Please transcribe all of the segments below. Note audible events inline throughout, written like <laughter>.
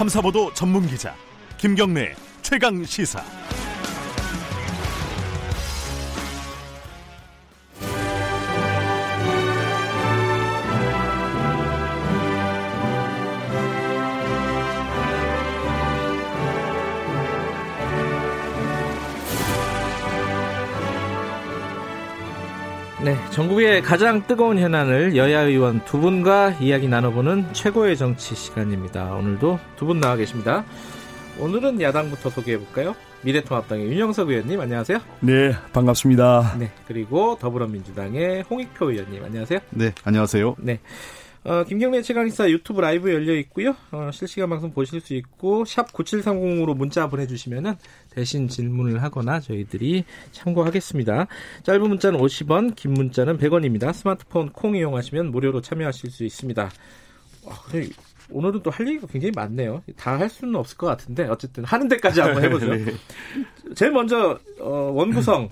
탐사보도 전문 기자 김경래 최강 시사. 전국의 가장 뜨거운 현안을 여야 의원 두 분과 이야기 나눠보는 최고의 정치 시간입니다. 오늘도 두 분 나와 계십니다. 오늘은 야당부터 소개해 볼까요? 미래통합당의 윤영석 의원님 안녕하세요. 네, 반갑습니다. 네, 그리고 더불어민주당의 홍익표 의원님 안녕하세요. 네, 안녕하세요. 네. 어, 김경래 최강시사 유튜브 라이브 열려 있고요. 어, 실시간 방송 보실 수 있고 샵 9730으로 문자 보내주시면은 대신 질문을 하거나 저희들이 참고하겠습니다. 짧은 문자는 50원, 긴 문자는 100원입니다. 스마트폰 콩 이용하시면 무료로 참여하실 수 있습니다. 아, 오늘은 또 할 얘기가 굉장히 많네요. 다 할 수는 없을 것 같은데 어쨌든 하는 데까지 한번 해보죠. <laughs> 네. 제일 먼저 어, 원구성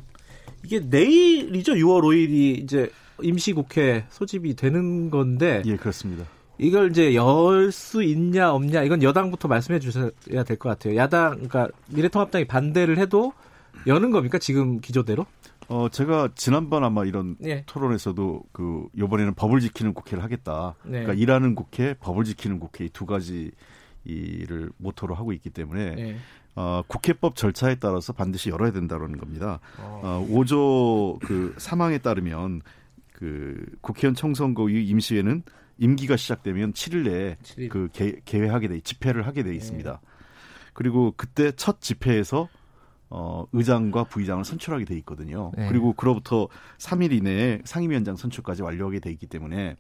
이게 내일이죠. 6월 5일이 이제 임시국회 소집이 되는 건데. 예, 그렇습니다. 이걸 이제 열 수 있냐 없냐 이건 여당부터 말씀해 주셔야 될 것 같아요. 야당 그러니까 미래통합당이 반대를 해도 여는 겁니까 지금 기조대로? 어 제가 지난번 아마 이런 예. 토론에서도 그 요번에는 법을 지키는 국회를 하겠다. 네. 그러니까 일하는 국회, 법을 지키는 국회 이 두 가지 이를 모토로 하고 있기 때문에 네. 어, 국회법 절차에 따라서 반드시 열어야 된다는 겁니다. 어. 어, 5조 그 사망에 따르면 그 국회의원 총선거 이후 임시회는 임기가 시작되면 7일 내에 7일. 그 개, 개회하게 돼 집회를 하게 돼 있습니다. 네. 그리고 그때 첫 집회에서 어, 의장과 부의장을 선출하게 돼 있거든요. 네. 그리고 그로부터 3일 이내에 상임위원장 선출까지 완료하게 돼 있기 때문에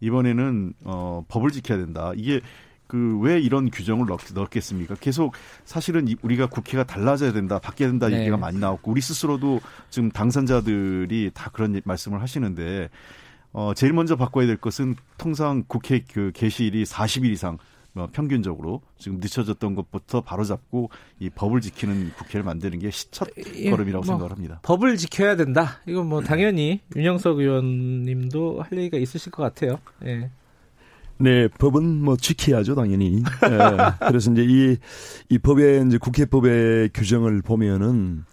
이번에는 어, 법을 지켜야 된다. 이게 그 왜 이런 규정을 넣, 넣겠습니까? 계속 사실은 우리가 국회가 달라져야 된다, 바뀌어야 된다 네. 얘기가 많이 나왔고 우리 스스로도 지금 당선자들이 다 그런 말씀을 하시는데 어 제일 먼저 바꿔야 될 것은 통상 국회 그 개시일이 40일 이상 뭐 평균적으로 지금 늦춰졌던 것부터 바로잡고 이 법을 지키는 국회를 만드는 게첫 걸음이라고 뭐, 생각을 합니다. 법을 지켜야 된다. 이건 뭐 당연히 윤영석 의원님도 할 얘기가 있으실 것 같아요. 예. 네, 법은 뭐 지켜야죠, 당연히. 네, 그래서 이제 이, 이 법의 이제 국회법의 규정을 보면은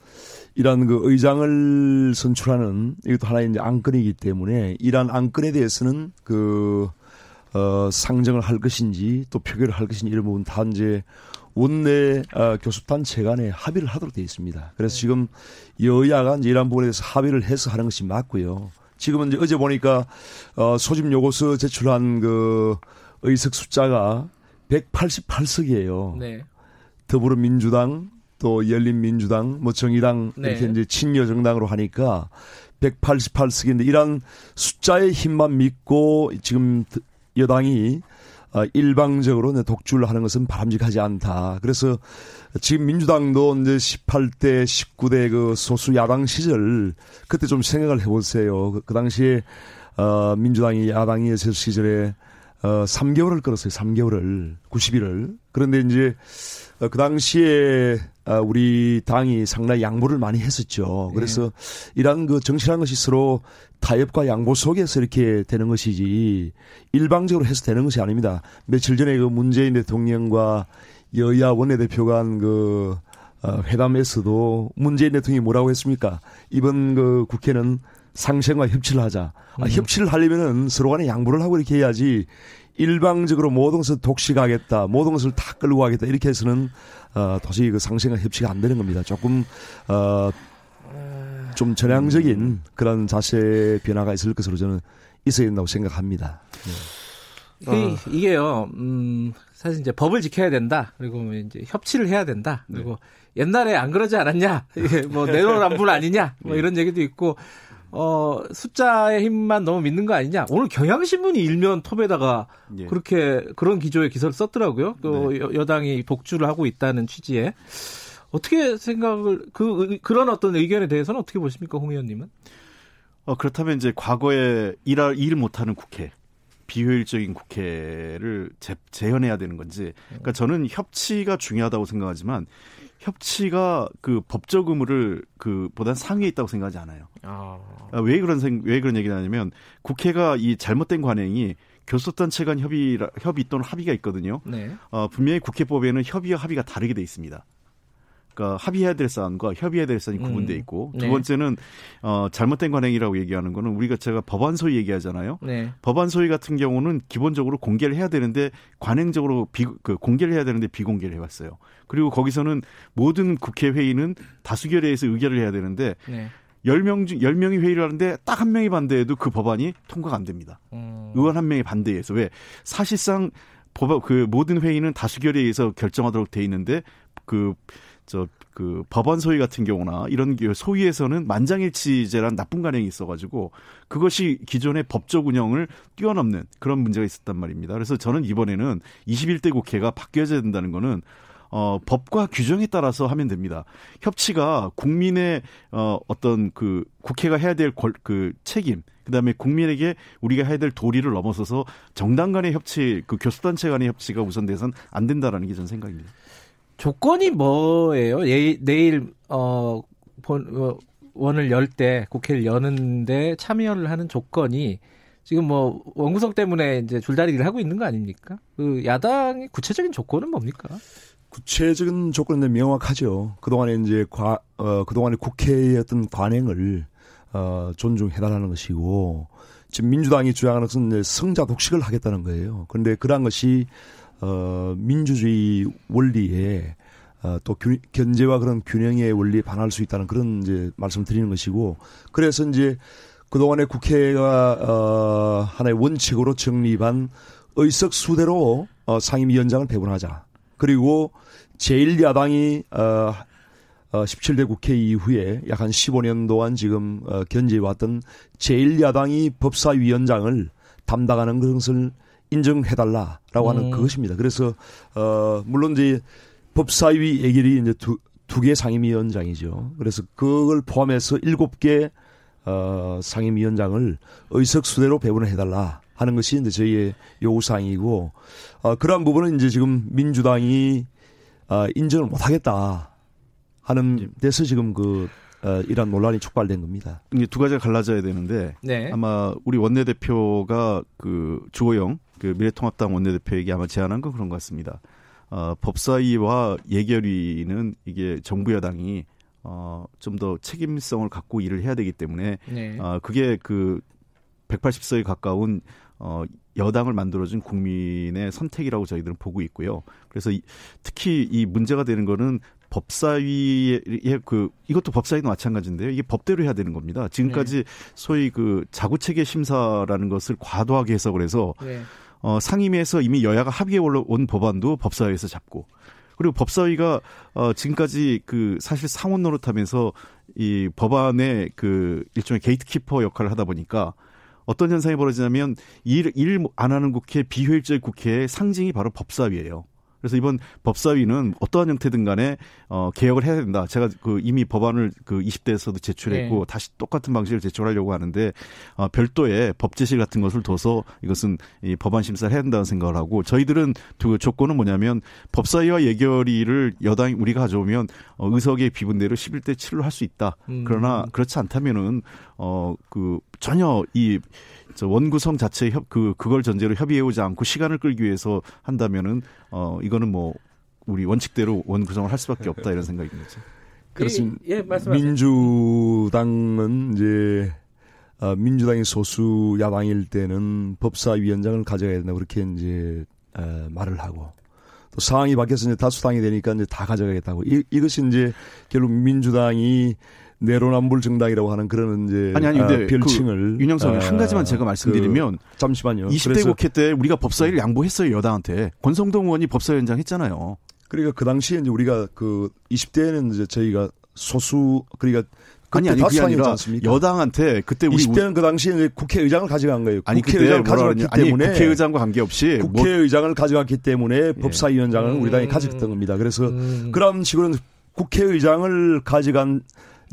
이러한 그 의장을 선출하는 이것도 하나의 이제 안건이기 때문에 이러한 안건에 대해서는 그, 어, 상정을 할 것인지 또 표결을 할 것인지 이런 부분 다 이제 원내 어, 교섭단체 간에 합의를 하도록 되어 있습니다. 그래서 지금 여야가 이제 이러한 부분에 대해서 합의를 해서 하는 것이 맞고요. 지금은 이제 어제 보니까 어 소집 요구서 제출한 그 의석 숫자가 188석이에요. 네. 더불어민주당 또 열린민주당 뭐 정의당 네. 이렇게 이제 친여 정당으로 하니까 188석인데 이런 숫자의 힘만 믿고 지금 여당이 어, 일방적으로 독주를 하는 것은 바람직하지 않다. 그래서 지금 민주당도 이제 18대, 19대 그 소수 야당 시절 그때 좀 생각을 해보세요. 그, 그 당시에 어, 민주당이 야당이었을 시절에 어, 3개월을 끌었어요. 3개월을 90일을. 그런데 이제 어, 그 당시에 어, 우리 당이 상당히 양보를 많이 했었죠. 그래서 네. 이러한 그 정치라는 것이 서로 타협과 양보 속에서 이렇게 되는 것이지 일방적으로 해서 되는 것이 아닙니다. 며칠 전에 그 문재인 대통령과 여야 원내대표가 한그 어, 회담에서도 문재인 대통령이 뭐라고 했습니까? 이번 그 국회는 상생과 협치를 하자. 아, 음. 협치를 하려면은 서로 간에 양보를 하고 이렇게 해야지 일방적으로 모든 것을 독식하겠다, 모든 것을 다 끌고 가겠다 이렇게 해서는 어, 도저히 그 상생과 협치가 안 되는 겁니다. 조금 어, 좀 전향적인 그런 자세 변화가 있을 것으로 저는 있어야 된다고 생각합니다. 네. 어. 이게요, 음, 사실 이제 법을 지켜야 된다. 그리고 이제 협치를 해야 된다. 그리고 네. 옛날에 안 그러지 않았냐? 뭐 <laughs> 내로남불 아니냐? 뭐 네. 이런 얘기도 있고 어, 숫자의 힘만 너무 믿는 거 아니냐. 오늘 경향신문이 일면 톱에다가 예. 그렇게 그런 기조의 기사를 썼더라고요. 또 네. 여 당이 독주를 하고 있다는 취지에. 어떻게 생각을 그 그런 어떤 의견에 대해서는 어떻게 보십니까, 홍 의원님은? 어 그렇다면 이제 과거에 일할 일 못하는 국회, 비효율적인 국회를 재, 재현해야 되는 건지. 그러니까 저는 협치가 중요하다고 생각하지만 협치가 그 법적 의무를 그 보다 상위에 있다고 생각하지 않아요. 아. 아. 왜 그런 생, 왜 그런 얘기를 하냐면 국회가 이 잘못된 관행이 교섭단체 간 협의 협의 또는 합의가 있거든요. 네. 어, 분명히 국회법에는 협의와 합의가 다르게 돼 있습니다. 그러니까 합의해야 될 사안과 협의해야 될 사안이 구분돼 음. 있고 음. 두 번째는 어 잘못된 관행이라고 얘기하는 거는 우리가 제가 법안 소위 얘기하잖아요. 네. 법안 소위 같은 경우는 기본적으로 공개를 해야 되는데 관행적으로 비, 그 공개를 해야 되는데 비공개를 해왔어요. 그리고 거기서는 모든 국회 회의는 다수결에 의해서 의결을 해야 되는데 네. 10명 중 10명이 회의를 하는데 딱 한 명이 반대해도 그 법안이 통과가 안 됩니다. 음. 의원 한 명이 반대해서 왜 사실상 법, 그 모든 회의는 다수결에 의해서 결정하도록 돼 있는데 그 저 그 법원 소위 같은 경우나 이런 소위에서는 만장일치제란 나쁜 관행이 있어가지고 그것이 기존의 법적 운영을 뛰어넘는 그런 문제가 있었단 말입니다. 그래서 저는 이번에는 21대 국회가 바뀌어야 된다는 거는 어, 법과 규정에 따라서 하면 됩니다. 협치가 국민의 어, 어떤 그 국회가 해야 될 그 책임, 그다음에 국민에게 우리가 해야 될 도리를 넘어서서 정당 간의 협치, 그 교수단체 간의 협치가 우선돼선 안 된다라는 게 전 생각입니다. 조건이 뭐예요? 예, 내일 어, 본, 어 원을 열 때 국회를 여는데 참여를 하는 조건이 지금 뭐 원구성 때문에 이제 줄다리기를 하고 있는 거 아닙니까? 그 야당의 구체적인 조건은 뭡니까? 구체적인 조건은 명확하죠. 그동안에 이제 과, 어, 그동안에 국회의 어떤 관행을 어, 존중해달라는 것이고 지금 민주당이 주장하는 것은 성자 독식을 하겠다는 거예요. 그런데 그러한 것이 어, 민주주의 원리에 어, 또 균, 견제와 그런 균형의 원리에 반할 수 있다는 그런 이제 말씀 드리는 것이고 그래서 이제 그동안에 국회가 어, 하나의 원칙으로 정립한 의석수대로 어, 상임위원장을 배분하자. 그리고 제1야당이 어, 어, 17대 국회 이후에 약 한 15년 동안 지금 어, 견제해왔던 제1야당이 법사위원장을 담당하는 것을 인정해달라라고 하는 음. 그것입니다. 그래서 어 물론 이제 법사위 예결이 이제 두 두 개 상임위원장이죠. 그래서 그걸 포함해서 일곱 개 어, 상임위원장을 의석수대로 배분을 해달라 하는 것이 이제 저희의 요구사항이고 어, 그러한 부분은 이제 지금 민주당이 어, 인정을 못하겠다 하는 데서 지금 그 어, 이런 논란이 촉발된 겁니다. 이게 두 가지가 갈라져야 되는데 네. 아마 우리 원내대표가 그 주호영 그 미래통합당 원내대표에게 아마 제안한 건 그런 것 같습니다. 어, 법사위와 예결위는 이게 정부 여당이 어, 좀 더 책임성을 갖고 일을 해야 되기 때문에 네. 어, 그게 그 180석에 가까운 어, 여당을 만들어준 국민의 선택이라고 저희들은 보고 있고요. 그래서 이, 특히 이 문제가 되는 거는 법사위의 그 이것도 법사위도 마찬가지인데요. 이게 법대로 해야 되는 겁니다. 지금까지 네. 소위 그 자구체계 심사라는 것을 과도하게 해석을 해서 네. 어, 상임위에서 이미 여야가 합의해 온 법안도 법사위에서 잡고 그리고 법사위가 어, 지금까지 그 사실 상원 노릇하면서 이 법안의 그 일종의 게이트키퍼 역할을 하다 보니까 어떤 현상이 벌어지냐면 일 일 안 하는 국회 비효율적 국회의 상징이 바로 법사위예요. 그래서 이번 법사위는 어떠한 형태든 간에 어 개혁을 해야 된다. 제가 그 이미 법안을 그 20대에서도 제출했고 네. 다시 똑같은 방식을 제출하려고 하는데 어 별도의 법제실 같은 것을 둬서 이것은 이 법안 심사를 해야 된다는 생각을 하고 저희들은 그 조건은 뭐냐면 법사위와 예결위를 여당이 우리가 가져오면 어 의석의 비분대로 11대 7로 할 수 있다. 음. 그러나 그렇지 않다면은 어 그 전혀 이저 원구성 자체 협, 그, 그걸 전제로 협의해오지 않고 시간을 끌기 위해서 한다면은, 어, 이거는 뭐, 우리 원칙대로 원구성을 할 수밖에 없다 이런 생각인 거죠. 그렇습니다. 예, 말씀하세요. 민주당은 이제, 어, 민주당이 소수 야당일 때는 법사위원장을 가져가야 된다 그렇게 이제, 어, 말을 하고, 또 상황이 바뀌어서 이제 다수당이 되니까 이제 다 가져가겠다고. 이, 이것이 이제 결국 민주당이 내로남불 정당이라고 하는 그런 이제 아니 아니 근데 아, 별칭을 그 윤영석 아, 한 가지만 제가 말씀드리면 그, 잠시만요. 20대 국회 때 우리가 법사위를 양보했어요 여당한테 권성동 의원이 법사위원장 했잖아요. 그러니까 그 당시에 이제 우리가 그 20대에는 이제 저희가 소수 그러니까 아니 아니 그게 아니라 여당한테 그때 우리 20대는 그 당시에 이제 국회의장을 가져간 거예요. 아니 국회의장을 가져갔기 때문에 아니, 국회의장과 관계없이 뭐 국회의장을 뭐, 가져갔기 때문에 예. 법사위원장을 음, 우리 당이 가졌던 겁니다. 그래서 음. 그런 식으로 국회의장을 가져간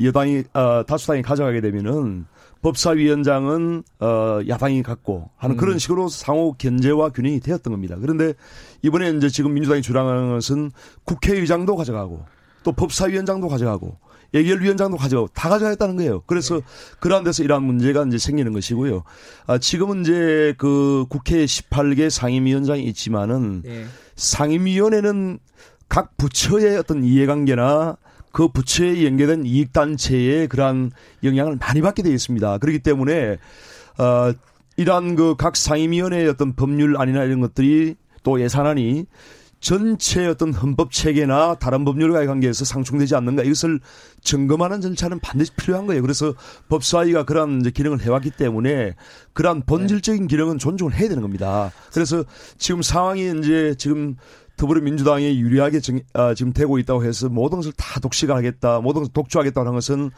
여당이 어, 다수당이 가져가게 되면은 법사위원장은 어, 야당이 갖고 하는 음. 그런 식으로 상호 견제와 균형이 되었던 겁니다. 그런데 이번에 이제 지금 민주당이 주장하는 것은 국회의장도 가져가고 또 법사위원장도 가져가고 예결위원장도 가져가고 다 가져가겠다는 거예요. 그래서 네. 그러한 데서 이러한 문제가 이제 생기는 것이고요. 아, 지금은 이제 그 국회 18개 상임위원장이 있지만은 네. 상임위원회는 각 부처의 어떤 이해관계나 그 부처에 연계된 이익단체의 그러한 영향을 많이 받게 되어 있습니다. 그렇기 때문에, 어, 이러한 그 각 상임위원회의 어떤 법률안이나 이런 것들이 또 예산안이 전체 어떤 헌법 체계나 다른 법률과의 관계에서 상충되지 않는가 이것을 점검하는 절차는 반드시 필요한 거예요. 그래서 법사위가 그러한 기능을 해왔기 때문에 그러한 본질적인 기능은 존중을 해야 되는 겁니다. 그래서 지금 상황이 이제 지금 더불어민주당이 유리하게 정, 아, 지금 되고 있다고 해서 모든 것을 다 독식하겠다, 모든 것을 독주하겠다는 것은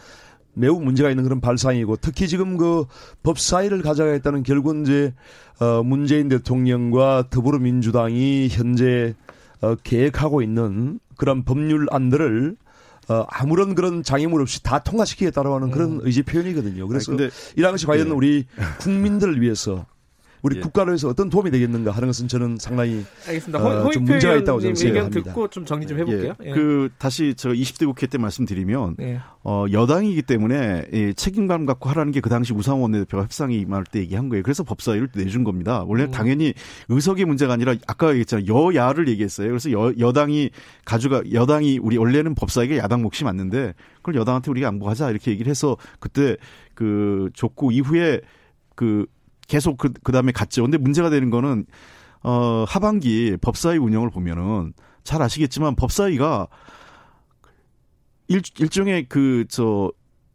매우 문제가 있는 그런 발상이고 특히 지금 그 법사위를 가져가겠다는 결국은 이제 어 문재인 대통령과 더불어민주당이 현재 어 계획하고 있는 그런 법률안들을 어, 아무런 그런 장애물 없이 다 통과시키겠다라고 하는 그런 음. 의지 표현이거든요. 그래서 이런 것이 과연 네. 우리 국민들을 위해서 우리 예. 국가를 위해서 어떤 도움이 되겠는가 하는 것은 저는 상당히 알겠습니다. 어, 좀 문제가 있다고 저는 생각합니다. 의견 듣고 좀 정리 좀 해볼게요. 예. 예. 그 다시 저 20대 국회 때 말씀드리면 예. 어, 여당이기 때문에 예, 책임감 갖고 하라는 게 그 당시 우상호 원내대표가 협상이 임할 때 얘기한 거예요. 그래서 법사위를 내준 겁니다. 원래 음. 당연히 의석의 문제가 아니라 아까 얘기했잖아요. 여야를 얘기했어요. 그래서 여, 여당이 가져가 여당이 우리 원래는 법사위가 야당 몫이 맞는데 그걸 여당한테 우리가 양보하자 이렇게 얘기를 해서 그때 그 족구 이후에 그 계속 그, 그 다음에 갔죠. 근데 문제가 되는 거는, 어, 하반기 법사위 운영을 보면은 잘 아시겠지만 법사위가 일, 일종의 그, 저,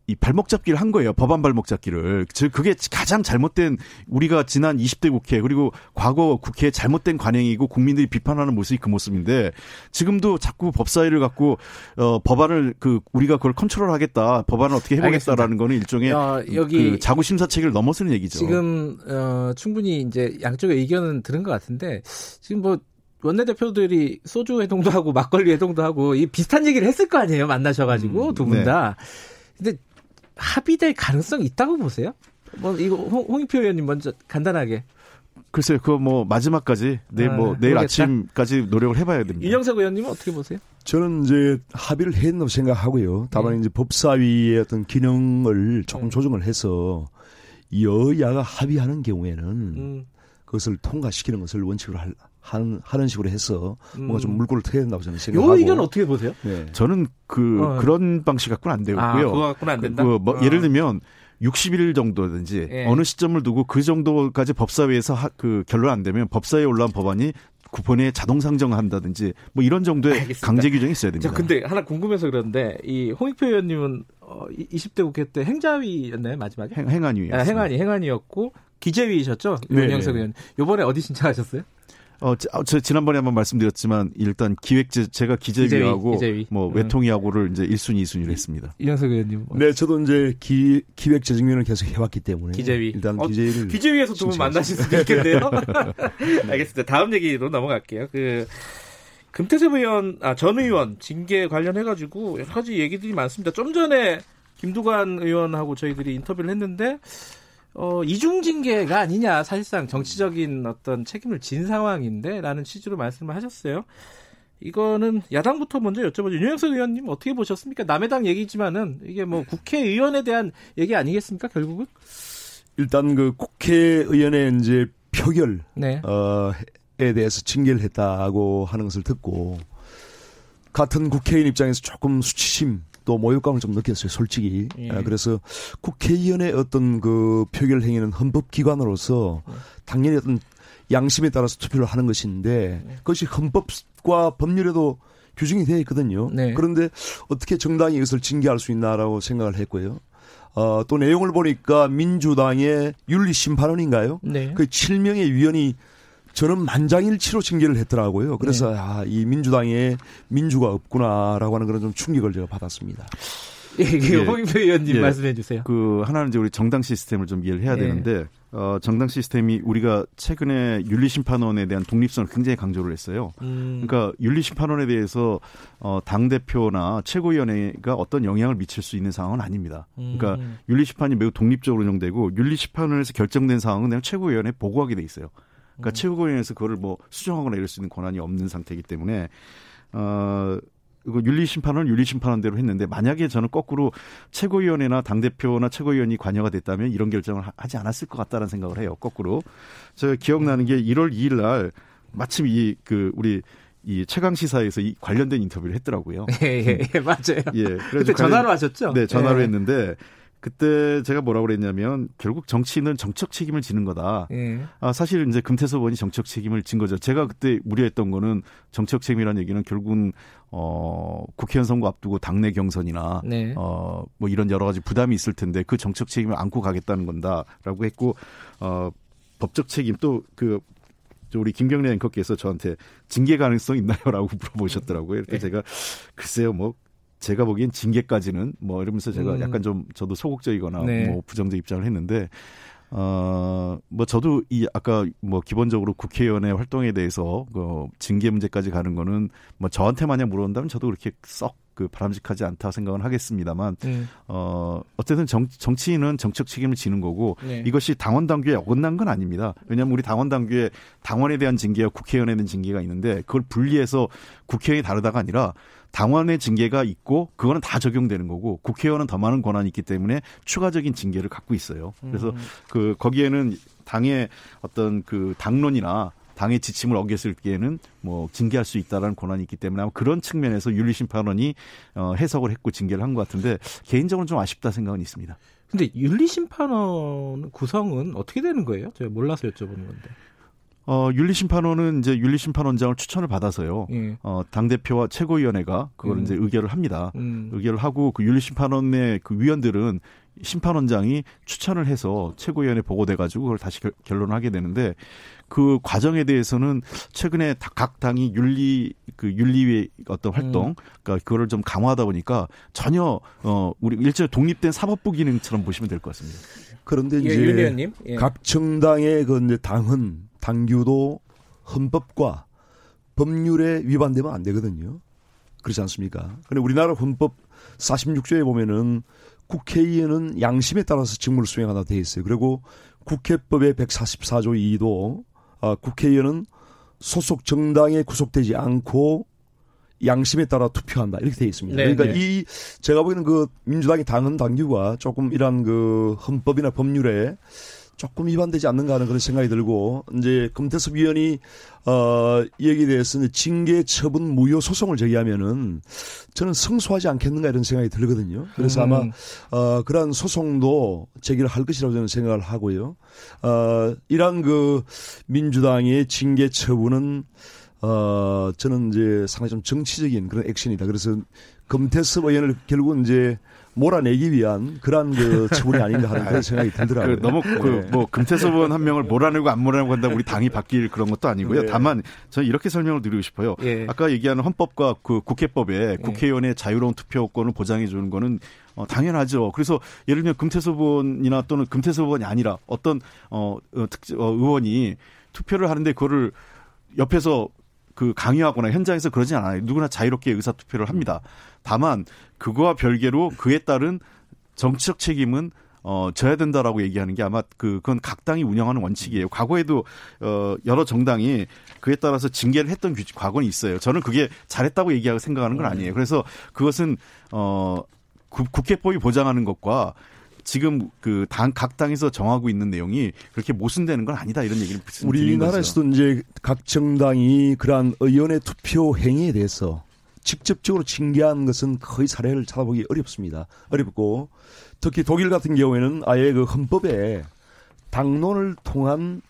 이 발목 잡기를 한 거예요. 법안 발목 잡기를. 즉 그게 가장 잘못된 우리가 지난 20대 국회 그리고 과거 국회의 잘못된 관행이고 국민들이 비판하는 모습이 그 모습인데 지금도 자꾸 법사위를 갖고 어 법안을 그 우리가 그걸 컨트롤하겠다. 법안을 어떻게 해 보겠다라는 거는 일종의 어, 여기 그 자구 심사 체계를 넘어서는 얘기죠. 지금 어 충분히 이제 양쪽의 의견은 들은 것 같은데 지금 뭐 원내대표들이 소주 회동도 하고 막걸리 회동도 하고 이 비슷한 얘기를 했을 거 아니에요 만나셔 가지고 음, 두분 다. 네. 근데 합의될 가능성이 있다고 보세요? 뭐 이거 홍, 홍익표 의원님 먼저 간단하게. 글쎄요, 그거 뭐 마지막까지 내일 뭐 아, 내일 모르겠다. 아침까지 노력을 해봐야 됩니다. 이영석 의원님은 어떻게 보세요? 저는 이제 합의를 했다고 생각하고요. 다만 네. 이제 법사위의 어떤 기능을 조금 네. 조정을 해서 여야가 합의하는 경우에는 음. 그것을 통과시키는 것을 원칙으로 할, 하는, 하는 식으로 해서 뭔가 좀 음. 물꼬를 트야 된다고 저는 생각하고. 요 의견 어떻게 보세요? 네. 저는 그 어. 그런 방식 갖고는 안 되고요. 아, 그거 갖고는 안 된다. 그, 뭐 어. 예를 들면 60일 정도든지 예. 어느 시점을 두고 그 정도까지 법사위에서 하, 그 결론 안 되면 법사위에 올라온 법안이 쿠폰에 자동 상정한다든지 뭐 이런 정도의 알겠습니다. 강제 규정이 있어야 됩니다. 자, 근데 하나 궁금해서 그런데 이 홍익표 의원님은 어, 20대 국회 때 행자위였나요 마지막에? 행, 행안위. 아, 행안위, 행안위였고 기재위이셨죠? 네. 윤영석 의원. 요번에 어디 신청하셨어요? 어, 저, 저 지난번에 한번 말씀드렸지만 일단 기획제 제가 기재위하고 기재위, 기재위. 뭐 음. 외통위하고를 이제 1순위, 2순위로 했습니다. 이영석 의원님. 뭐. 네, 저도 이제 기 기획재정위원을 계속 해왔기 때문에 기재위 일단 어, 기재위를 기재위에서 두 분 만나실 수도 있겠네요. <laughs> 알겠습니다. 다음 얘기로 넘어갈게요. 그 금태섭 의원, 아, 전 의원 징계 관련해가지고 여러 가지 얘기들이 많습니다. 좀 전에 김두관 의원하고 저희들이 인터뷰를 했는데 어, 이중징계가 아니냐, 사실상 정치적인 어떤 책임을 진 상황인데, 라는 취지로 말씀을 하셨어요. 이거는 야당부터 먼저 여쭤보죠. 윤영석 의원님 어떻게 보셨습니까? 남의 당 얘기지만은 이게 뭐 국회의원에 대한 얘기 아니겠습니까, 결국은? 일단 그 국회의원의 이제 표결, 네. 어, 에 대해서 징계를 했다고 하는 것을 듣고, 같은 국회의원 입장에서 조금 수치심, 또 모욕감을 좀 느꼈어요, 솔직히. 예. 아, 그래서 국회의원의 어떤 그 표결 행위는 헌법기관으로서 예. 당연히 어떤 양심에 따라서 투표를 하는 것인데 예. 그것이 헌법과 법률에도 규정이 되어 있거든요. 네. 그런데 어떻게 정당이 이것을 징계할 수 있나라고 생각을 했고요. 어, 또 내용을 보니까 민주당의 윤리심판원인가요? 네. 그 7명의 위원이 저는 만장일치로 징계를 했더라고요. 그래서 네. 아, 이 민주당에 민주가 없구나라고 하는 그런 좀 충격을 제가 받았습니다. 예, 예, 홍인표 의원님 예, 말씀해 주세요. 그 하나는 이제 우리 정당 시스템을 좀 이해를 해야 예. 되는데 어, 정당 시스템이 우리가 최근에 윤리심판원에 대한 독립성을 굉장히 강조를 했어요. 음. 그러니까 윤리심판원에 대해서 어, 당 대표나 최고위원회가 어떤 영향을 미칠 수 있는 상황은 아닙니다. 그러니까 음. 윤리심판이 매우 독립적으로 운영되고 윤리심판원에서 결정된 상황은 그냥 최고위원회에 보고하게 돼 있어요. 그러니까 음. 최고위원회에서 그거를 뭐 수정하거나 이럴 수 있는 권한이 없는 상태이기 때문에 어 윤리 심판은 윤리 심판원대로 했는데 만약에 저는 거꾸로 최고위원회나 당 대표나 최고위원이 관여가 됐다면 이런 결정을 하지 않았을 것 같다는 생각을 해요. 거꾸로 제가 기억나는 게 1월 2일 날 마침 이 그 우리 이 최강 시사에서 이 관련된 인터뷰를 했더라고요. <laughs> 예, 예, 예 맞아요. 예, 그래서 전화로 하셨죠? 네, 전화로 예. 했는데 그때 제가 뭐라고 그랬냐면 결국 정치인은 정책 책임을 지는 거다. 예. 아, 사실 이제 금태섭 의원이 정책 책임을 진 거죠. 제가 그때 우려했던 거는 정책 책임이라는 얘기는 결국은 어, 국회의원 선거 앞두고 당내 경선이나 네. 어, 뭐 이런 여러 가지 부담이 있을 텐데 그 정책 책임을 안고 가겠다는 건다라고 했고 어, 법적 책임 또그 우리 김경래 앵커께서 저한테 징계 가능성 있나요라고 <laughs> 물어보셨더라고요. 이렇게 네. 제가 글쎄요, 뭐 제가 보기엔 징계까지는 뭐 이러면서 제가 음. 약간 좀 저도 소극적이거나 네. 뭐 부정적 입장을 했는데 어, 뭐 저도 이 아까 뭐 기본적으로 국회의원의 활동에 대해서 그 징계 문제까지 가는 거는 뭐 저한테 만약 물어본다면 저도 그렇게 썩 그 바람직하지 않다 생각은 하겠습니다만 네. 어 어쨌든 정, 정치인은 정책 책임을 지는 거고 네. 이것이 당원 당규에 어긋난 건 아닙니다. 왜냐하면 우리 당원 당규에 당원에 대한 징계와 국회의원에 대한 징계가 있는데 그걸 분리해서 국회의원이 다르다가 아니라 당원의 징계가 있고 그거는 다 적용되는 거고 국회의원은 더 많은 권한이 있기 때문에 추가적인 징계를 갖고 있어요. 그래서 음. 그 거기에는 당의 어떤 그 당론이나 당의 지침을 어겼을 때에는 뭐 징계할 수 있다라는 권한이 있기 때문에 아마 그런 측면에서 윤리심판원이 어 해석을 했고 징계를 한 것 같은데 개인적으로 좀 아쉽다 생각은 있습니다. 근데 윤리심판원 구성은 어떻게 되는 거예요? 제가 몰라서 여쭤보는 건데. 어, 윤리심판원은 이제 윤리심판원장을 추천을 받아서요. 예. 어, 당대표와 최고위원회가 그걸 음. 이제 의결을 합니다. 음. 의결을 하고 그 윤리심판원의 그 위원들은 심판원장이 추천을 해서 최고위원회 보고돼 가지고 그걸 다시 결, 결론을 하게 되는데 그 과정에 대해서는 최근에 각 당이 윤리 그 윤리의 어떤 활동, 음. 그러니까 그거를 좀 강화하다 보니까 전혀 어 우리 일제 독립된 사법부 기능처럼 보시면 될 것 같습니다. 그런데 예, 이제 예, 각 정당의 그 이제 당은 당규도 헌법과 법률에 위반되면 안 되거든요. 그렇지 않습니까? 근데 우리나라 헌법 46조에 보면은 국회의원은 양심에 따라서 직무를 수행하다 돼 있어요. 그리고 국회법의 144조 2도 아, 국회의원은 소속 정당에 구속되지 않고 양심에 따라 투표한다 이렇게 돼 있습니다. 네, 그러니까 네. 이 제가 보기에는 그 민주당의 당헌 당규가 조금 이런 그 헌법이나 법률에 조금 위반되지 않는가 하는 그런 생각이 들고 이제 금태섭 위원이 어 여기에 대해서 징계 처분 무효 소송을 제기하면은 저는 성소하지 않겠는가 이런 생각이 들거든요. 그래서 음. 아마 어 그러한 소송도 제기를 할 것이라고 저는 생각을 하고요. 어 이러한 그 민주당의 징계 처분은 어 저는 이제 상당히 좀 정치적인 그런 액션이다. 그래서 금태섭 의원을 결국은 이제 몰아내기 위한 그러한 그 처분이 아닌가 하는 그런 생각이 들더라고요. 그 너무 그뭐 네. 금태섭 의원 한 명을 몰아내고 안 몰아내고 한다 우리 당이 바뀔 그런 것도 아니고요. 네. 다만 저는 이렇게 설명을 드리고 싶어요. 예. 아까 얘기하는 헌법과 그 국회법에 예. 국회의원의 자유로운 투표권을 보장해 주는 거는 어, 당연하죠. 그래서 예를 들면 금태섭 의원이나 또는 금태섭 의원이 아니라 어떤 어, 어, 특, 어 의원이 투표를 하는데 그거를 옆에서 그 강요하거나 현장에서 그러지 않아요. 누구나 자유롭게 의사 투표를 합니다. 다만 그거와 별개로 그에 따른 정치적 책임은 어, 져야 된다라고 얘기하는 게 아마 그, 그건 각 당이 운영하는 원칙이에요. 과거에도, 어, 여러 정당이 그에 따라서 징계를 했던 규칙, 과거는 있어요. 저는 그게 잘했다고 얘기하고 생각하는 건 아니에요. 그래서 그것은, 어, 국회법이 보장하는 것과 지금 그 당 각 당에서 정하고 있는 내용이 그렇게 모순되는 건 아니다 이런 얘기를 우리나라에서도 이제 각 정당이 그러한 의원의 투표 행위에 대해서 직접적으로 징계한 것은 거의 사례를 찾아보기 어렵습니다. 어렵고 특히 독일 같은 경우에는 아예 그 헌법에 당론을 통한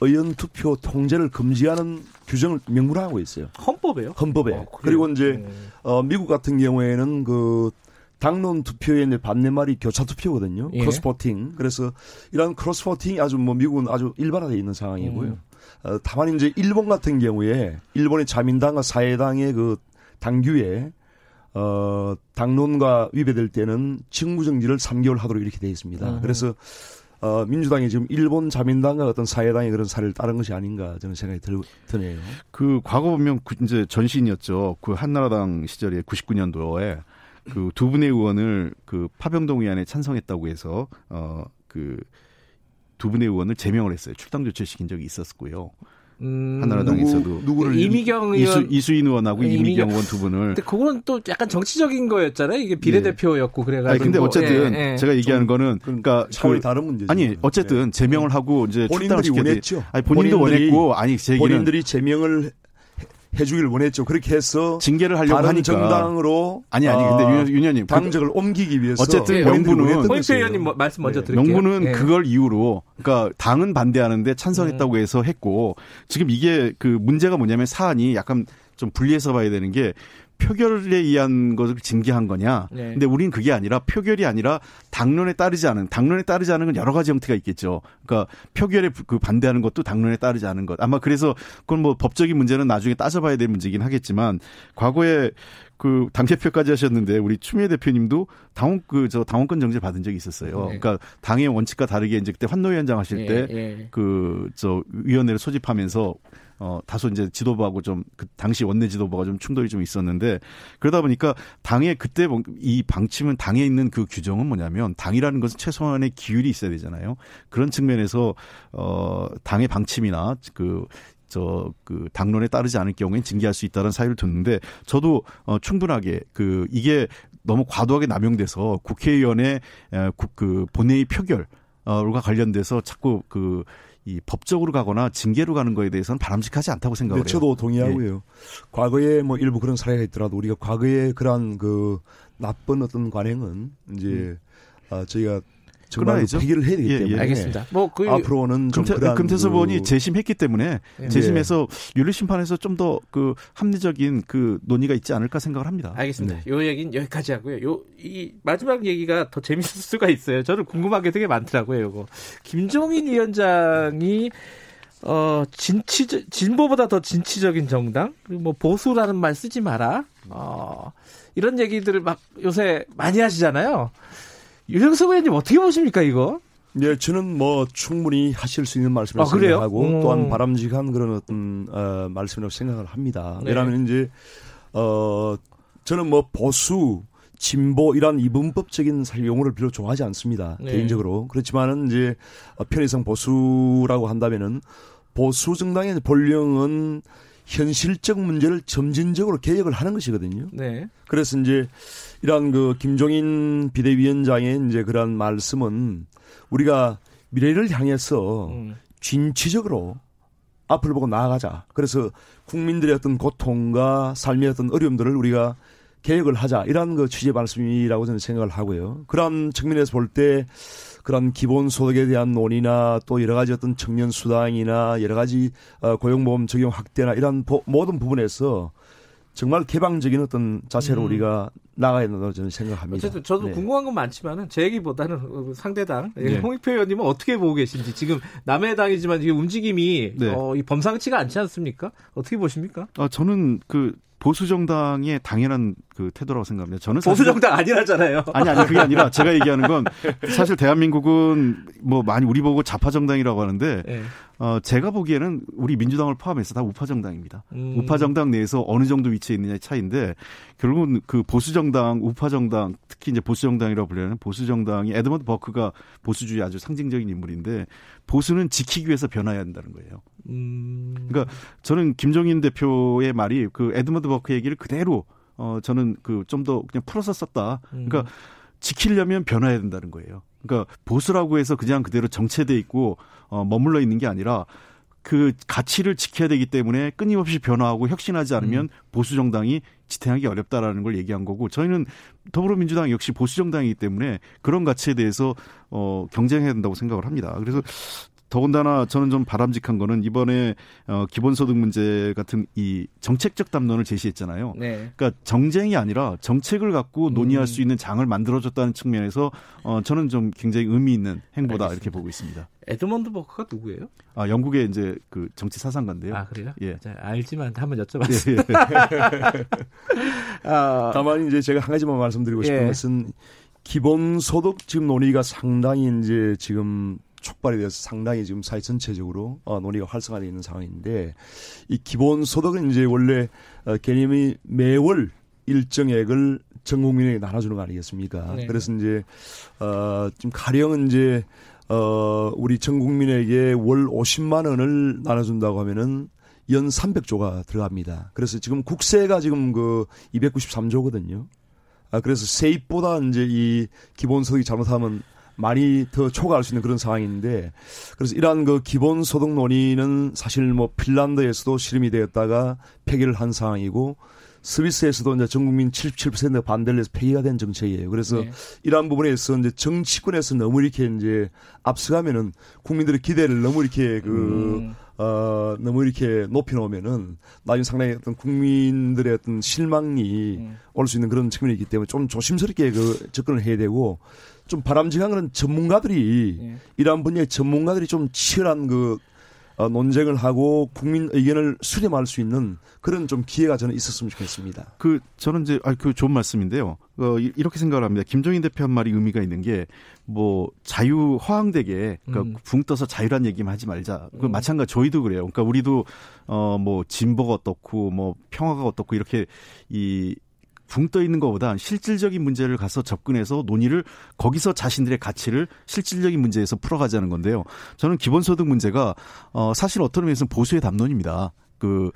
의원 투표 통제를 금지하는 규정을 명문화하고 있어요. 헌법에요? 헌법에. 어, 그리고 이제 음. 어, 미국 같은 경우에는 그 당론 투표에 반대말이 교차 투표거든요. 예. 크로스포팅. 그래서 이런 크로스포팅이 아주 뭐 미국은 아주 일반화되어 있는 상황이고요. 음. 어, 다만 이제 일본 같은 경우에 일본의 자민당과 사회당의 그 당규에 어, 당론과 위배될 때는 직무정지를 3개월 하도록 이렇게 되어 있습니다. 음. 그래서 어, 민주당이 지금 일본 자민당과 어떤 사회당의 그런 사례를 따른 것이 아닌가 저는 생각이 들, 드네요. 그 과거 보면 그 이제 전신이었죠. 그 한나라당 시절에 99년도에 그 두 분의 의원을 그 파병동 의안에 찬성했다고 해서 어그 두 분의 의원을 제명을 했어요. 출당 조치를 시킨 적이 있었고요. 음, 한나라당에서도 누구, 를 이미경 의원 이수, 인 의원하고 이미경, 이미경 의원 두 분을. 근데 그거는 또 약간 정치적인 거였잖아요. 이게 비례대표였고 그래가지고. 아니, 근데 어쨌든 예, 예. 제가 얘기하는 거는 그러니까 차원이 그, 다른 문제죠. 아니 어쨌든 네. 제명을 하고 이제 본인들이 원했죠. 아니 본인도 본인들이, 원했고 아니 제 얘기는 본인들이 제명을 해주길 원했죠. 그렇게 해서 징계를 하려고 다른 하니까 정당으로 아니 아니 근데 아, 윤 의원님 당적을 그, 옮기기 위해서 어쨌든 예, 명분은 포인트 의원님 뭐 말씀 먼저 네. 드릴게요. 명분은 예. 그걸 이유로 그러니까 당은 반대하는데 찬성했다고 음. 해서 했고 지금 이게 그 문제가 뭐냐면 사안이 약간 좀 분리해서 봐야 되는 게 표결에 의한 것을 징계한 거냐. 네. 근데 우리는 그게 아니라 표결이 아니라 당론에 따르지 않은 당론에 따르지 않은 건 여러 가지 형태가 있겠죠. 그러니까 표결에 그 반대하는 것도 당론에 따르지 않은 것. 아마 그래서 그건 뭐 법적인 문제는 나중에 따져봐야 될 문제긴 하겠지만 과거에 그 당대표까지 하셨는데 우리 추미애 대표님도 당원 그 저 당원권 정지 받은 적이 있었어요. 네. 그러니까 당의 원칙과 다르게 이제 그때 환노위원장 하실 때 그저 네, 네. 위원회를 소집하면서 어, 다소 이제 지도부하고 좀, 그 당시 원내 지도부가 좀 충돌이 좀 있었는데, 그러다 보니까 당의 그때 뭐이 방침은 당에 있는 그 규정은 뭐냐면, 당이라는 것은 최소한의 기율이 있어야 되잖아요. 그런 측면에서, 어, 당의 방침이나 그, 저, 그, 당론에 따르지 않을 경우엔 징계할 수 있다는 사유를 듣는데, 저도, 어, 충분하게, 그, 이게 너무 과도하게 남용돼서 국회의원의, 에, 그, 본회의 표결, 어,가 관련돼서 자꾸 그, 이 법적으로 가거나 징계로 가는 거에 대해서는 바람직하지 않다고 생각을 네, 해요. 저도 동의하고요. 예. 과거에 뭐 일부 그런 사례가 있더라도 우리가 과거에 그러한 그 나쁜 어떤 관행은 이제 음. 아, 저희가 정말 해결을 해야 되기 예, 예. 때문에 예, 알겠습니다. 뭐 그 앞으로는 금태, 금태섭 의원이 그... 재심했기 때문에 예. 재심해서 윤리 심판에서 좀 더 그 합리적인 그 논의가 있지 않을까 생각을 합니다. 알겠습니다. 네. 요 얘기는 여기까지 하고요. 요 이 마지막 얘기가 더 재밌을 수가 있어요. 저는 궁금한 게 되게 많더라고요. 이거 김종인 위원장이 어 진치 진보보다 더 진취적인 정당 그리고 뭐 보수라는 말 쓰지 마라. 어 이런 얘기들을 막 요새 많이 하시잖아요. 유영석 의원님 어떻게 보십니까 이거? 네, 저는 뭐 충분히 하실 수 있는 말씀을 아, 생각하고 음. 또한 바람직한 그런 어떤 어, 말씀이라고 생각을 합니다. 네. 왜냐하면 이제 어 저는 뭐 보수 진보 이런 이분법적인 용어를 별로 좋아하지 않습니다. 네. 개인적으로 그렇지만은 이제 편의상 보수라고 한다면은 보수 정당의 본령은 현실적 문제를 점진적으로 개혁을 하는 것이거든요. 네. 그래서 이제 이러한 그 김종인 비대위원장의 이제 그런 말씀은 우리가 미래를 향해서 음. 진취적으로 앞을 보고 나아가자. 그래서 국민들의 어떤 고통과 삶의 어떤 어려움들을 우리가 개혁을 하자. 이런 그 취지의 말씀이라고 저는 생각을 하고요. 그런 측면에서 볼 때 그런 기본소득에 대한 논의나 또 여러 가지 어떤 청년 수당이나 여러 가지 어, 고용보험 적용 확대나 이런 모든 부분에서 정말 개방적인 어떤 자세로 음. 우리가 나가야 된다고 저는 생각합니다. 어쨌든 저도 네. 궁금한 건 많지만은 제 얘기보다는 상대당 네. 홍익표 의원님은 어떻게 보고 계신지 지금 남의 당이지만 지금 움직임이 네. 어, 이 범상치가 않지 않습니까? 어떻게 보십니까? 아 저는 그 보수 정당의 당연한 그 태도라고 생각합니다. 저는 보수 정당 아니라잖아요. 아니 아니 그게 아니라 <laughs> 제가 얘기하는 건 사실 대한민국은 뭐 많이 우리 보고 좌파 정당이라고 하는데 네. 어 제가 보기에는 우리 민주당을 포함해서 다 우파 정당입니다. 음. 우파 정당 내에서 어느 정도 위치에 있느냐의 차이인데 결국은 그 보수 정당, 우파 정당, 특히 이제 보수 정당이라고 불리는 보수 정당이 에드먼드 버크가 보수주의 아주 상징적인 인물인데 보수는 지키기 위해서 변화해야 한다는 거예요. 음. 그러니까 저는 김종인 대표의 말이 그 에드먼드 버크 얘기를 그대로 어 저는 그 좀 더 그냥 풀어서 썼다. 그러니까 음. 지키려면 변화해야 된다는 거예요. 그러니까 보수라고 해서 그냥 그대로 정체돼 있고 어 머물러 있는 게 아니라 그 가치를 지켜야 되기 때문에 끊임없이 변화하고 혁신하지 않으면 음. 보수 정당이 지탱하기 어렵다라는 걸 얘기한 거고 저희는 더불어민주당 역시 보수 정당이기 때문에 그런 가치에 대해서 어 경쟁해야 된다고 생각을 합니다. 그래서 더군다나 저는 좀 바람직한 거는 이번에 어 기본소득 문제 같은 이 정책적 담론을 제시했잖아요. 네. 그러니까 정쟁이 아니라 정책을 갖고 논의할 음. 수 있는 장을 만들어줬다는 측면에서 어 저는 좀 굉장히 의미 있는 행보다 알겠습니다. 이렇게 보고 있습니다. 에드먼드 버크가 누구예요? 아 영국의 이제 그 정치 사상가인데요. 아 그래요? 예. 자, 알지만 한번 여쭤봤습니다. 예, 예. 아, 다만 이제 제가 한 가지만 말씀드리고 싶은 예. 것은 기본소득 지금 논의가 상당히 이제 지금 촉발이 돼서 상당히 지금 사회 전체적으로 어, 논의가 활성화되어 있는 상황인데 이 기본소득은 이제 원래 어, 개념이 매월 일정액을 전 국민에게 나눠주는 거 아니겠습니까? 네. 그래서 이제 어, 지금 가령은 이제 어, 우리 전 국민에게 월 50만 원을 나눠준다고 하면은 연 300조가 들어갑니다. 그래서 지금 국세가 지금 그 293조거든요. 아, 그래서 세입보다 이제 이 기본소득이 잘못하면 많이 더 초과할 수 있는 그런 상황인데 그래서 이러한 그 기본 소득 논의는 사실 뭐 핀란드에서도 실험이 되었다가 폐기를 한 상황이고 스위스에서도 이제 전 국민 77%가 반대를 해서 폐기가 된 정책이에요. 그래서 네. 이러한 부분에서 이제 정치권에서 너무 이렇게 이제 앞서가면은 국민들의 기대를 너무 이렇게 그, 음. 어, 너무 이렇게 높이 놓으면은 나중에 상당히 어떤 국민들의 어떤 실망이 음. 올수 있는 그런 측면이 있기 때문에 좀 조심스럽게 그 접근을 해야 되고 좀 바람직한 그런 전문가들이 네. 이러한 분야의 전문가들이 좀 치열한 그 어, 논쟁을 하고 국민 의견을 수렴할 수 있는 그런 좀 기회가 저는 있었으면 좋겠습니다. 그 저는 이제 아그 좋은 말씀인데요. 어, 이렇게 생각을 합니다. 김종인 대표 한 말이 의미가 있는 게 뭐 자유 허황되게 그러니까 음. 붕 떠서 자유란 얘기만 하지 말자. 그 음. 마찬가지 저희도 그래요. 그러니까 우리도 어뭐 진보가 어떻고 뭐 평화가 어떻고 이렇게 이 붕 떠 있는 것보다 실질적인 문제를 가서 접근해서 논의를 거기서 자신들의 가치를 실질적인 문제에서 풀어가자는 건데요. 저는 기본소득 문제가 어 사실 어떤 의미에서는 보수의 담론입니다. 그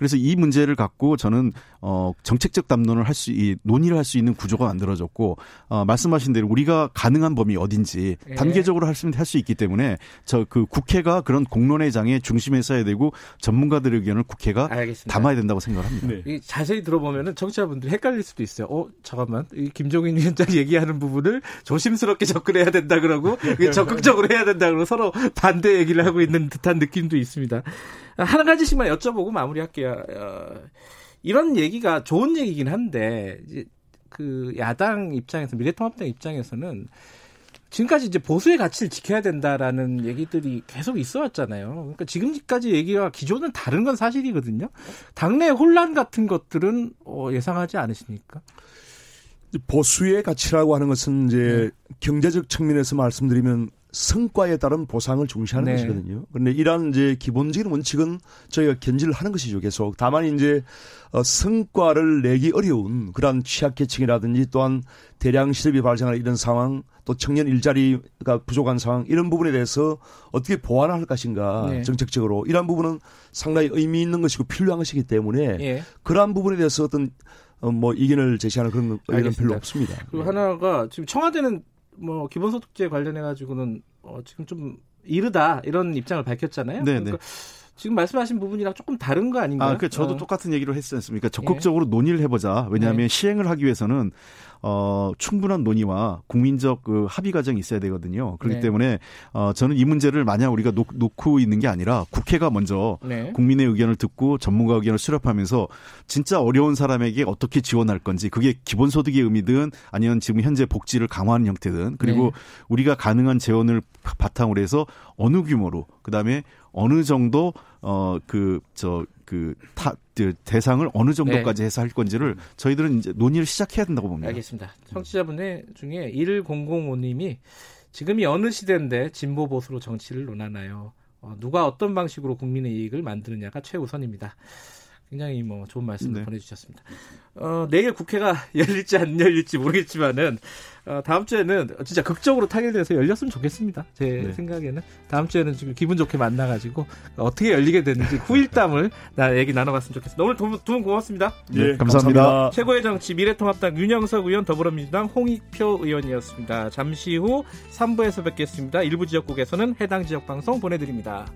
그래서 이 문제를 갖고 저는 어 정책적 담론을 할 수 이 논의를 할 수 있는 구조가 만들어졌고 어 말씀하신 대로 우리가 가능한 범위 어딘지 예. 단계적으로 할 수 할수 있기 때문에 저 그 국회가 그런 공론의 장에 중심에 서야 되고 전문가들의 의견을 국회가 알겠습니다. 담아야 된다고 생각합니다. 네. 자세히 들어보면은 청취자분들이 헷갈릴 수도 있어요. 어 잠깐만 이 김종인 위원장 얘기하는 부분을 조심스럽게 접근해야 된다 그러고 <laughs> 적극적으로 해야 된다 그러고 서로 반대 얘기를 하고 있는 듯한 느낌도 있습니다. 한 가지씩만 여쭤보고 마무리할게요. 어, 이런 얘기가 좋은 얘기긴 한데 이제 그 야당 입장에서 미래통합당 입장에서는 지금까지 이제 보수의 가치를 지켜야 된다라는 얘기들이 계속 있어 왔잖아요. 그러니까 지금까지 얘기가 기존은 다른 건 사실이거든요. 당내 혼란 같은 것들은 어, 예상하지 않으십니까? 보수의 가치라고 하는 것은 이제 네. 경제적 측면에서 말씀드리면 성과에 따른 보상을 중시하는 네. 것이거든요. 그런데 이러한 이제 기본적인 원칙은 저희가 견지를 하는 것이죠. 계속. 다만 이제 어, 성과를 내기 어려운 그러한 취약계층이라든지 또한 대량 실업이 발생하는 이런 상황 또 청년 일자리가 부족한 상황 이런 부분에 대해서 어떻게 보완할 것인가 네. 정책적으로 이러한 부분은 상당히 의미 있는 것이고 필요한 것이기 때문에 네. 그러한 부분에 대해서 어떤 어, 뭐 이견을 제시하는 그런 의견은 별로 없습니다. 그리고 하나가 지금 청와대는 뭐 기본소득제 관련해 가지고는 어, 지금 좀 이르다 이런 입장을 밝혔잖아요. 네, 그러니까 네. 지금 말씀하신 부분이랑 조금 다른 거 아닌가요? 아, 그 저도 어. 똑같은 얘기를 했지 않습니까? 적극적으로 예. 논의를 해보자. 왜냐하면 네. 시행을 하기 위해서는 어, 충분한 논의와 국민적 그 합의 과정이 있어야 되거든요. 그렇기 네. 때문에 어, 저는 이 문제를 만약 우리가 놓, 놓고 있는 게 아니라 국회가 먼저 네. 국민의 의견을 듣고 전문가 의견을 수렴하면서 진짜 어려운 사람에게 어떻게 지원할 건지 그게 기본소득의 의미든 아니면 지금 현재 복지를 강화하는 형태든 그리고 네. 우리가 가능한 재원을 바탕으로 해서 어느 규모로 그다음에 어느 정도 어그저그타그 대상을 어느 정도까지 네. 해서 할 건지를 저희들은 이제 논의를 시작해야 된다고 봅니다. 알겠습니다. 청취자분의 중에 1005님이 지금이 어느 시대인데 진보 보수로 정치를 논하나요? 어, 누가 어떤 방식으로 국민의 이익을 만드느냐가 최우선입니다. 굉장히 뭐 좋은 말씀 네. 보내주셨습니다. 어, 내일 국회가 <laughs> 열릴지 안 열릴지 모르겠지만은 어, 다음 주에는 진짜 극적으로 타결돼서 열렸으면 좋겠습니다. 제 네. 생각에는 다음 주에는 지금 기분 좋게 만나가지고 어떻게 열리게 되는지 후일담을 <laughs> 나 얘기 나눠봤으면 좋겠습니다. 오늘 두분 고맙습니다. 네, 네 감사합니다. 감사합니다. 최고의 정치 미래통합당 윤영석 의원 더불어민주당 홍익표 의원이었습니다. 잠시 후 3부에서 뵙겠습니다. 일부 지역국에서는 해당 지역 방송 보내드립니다.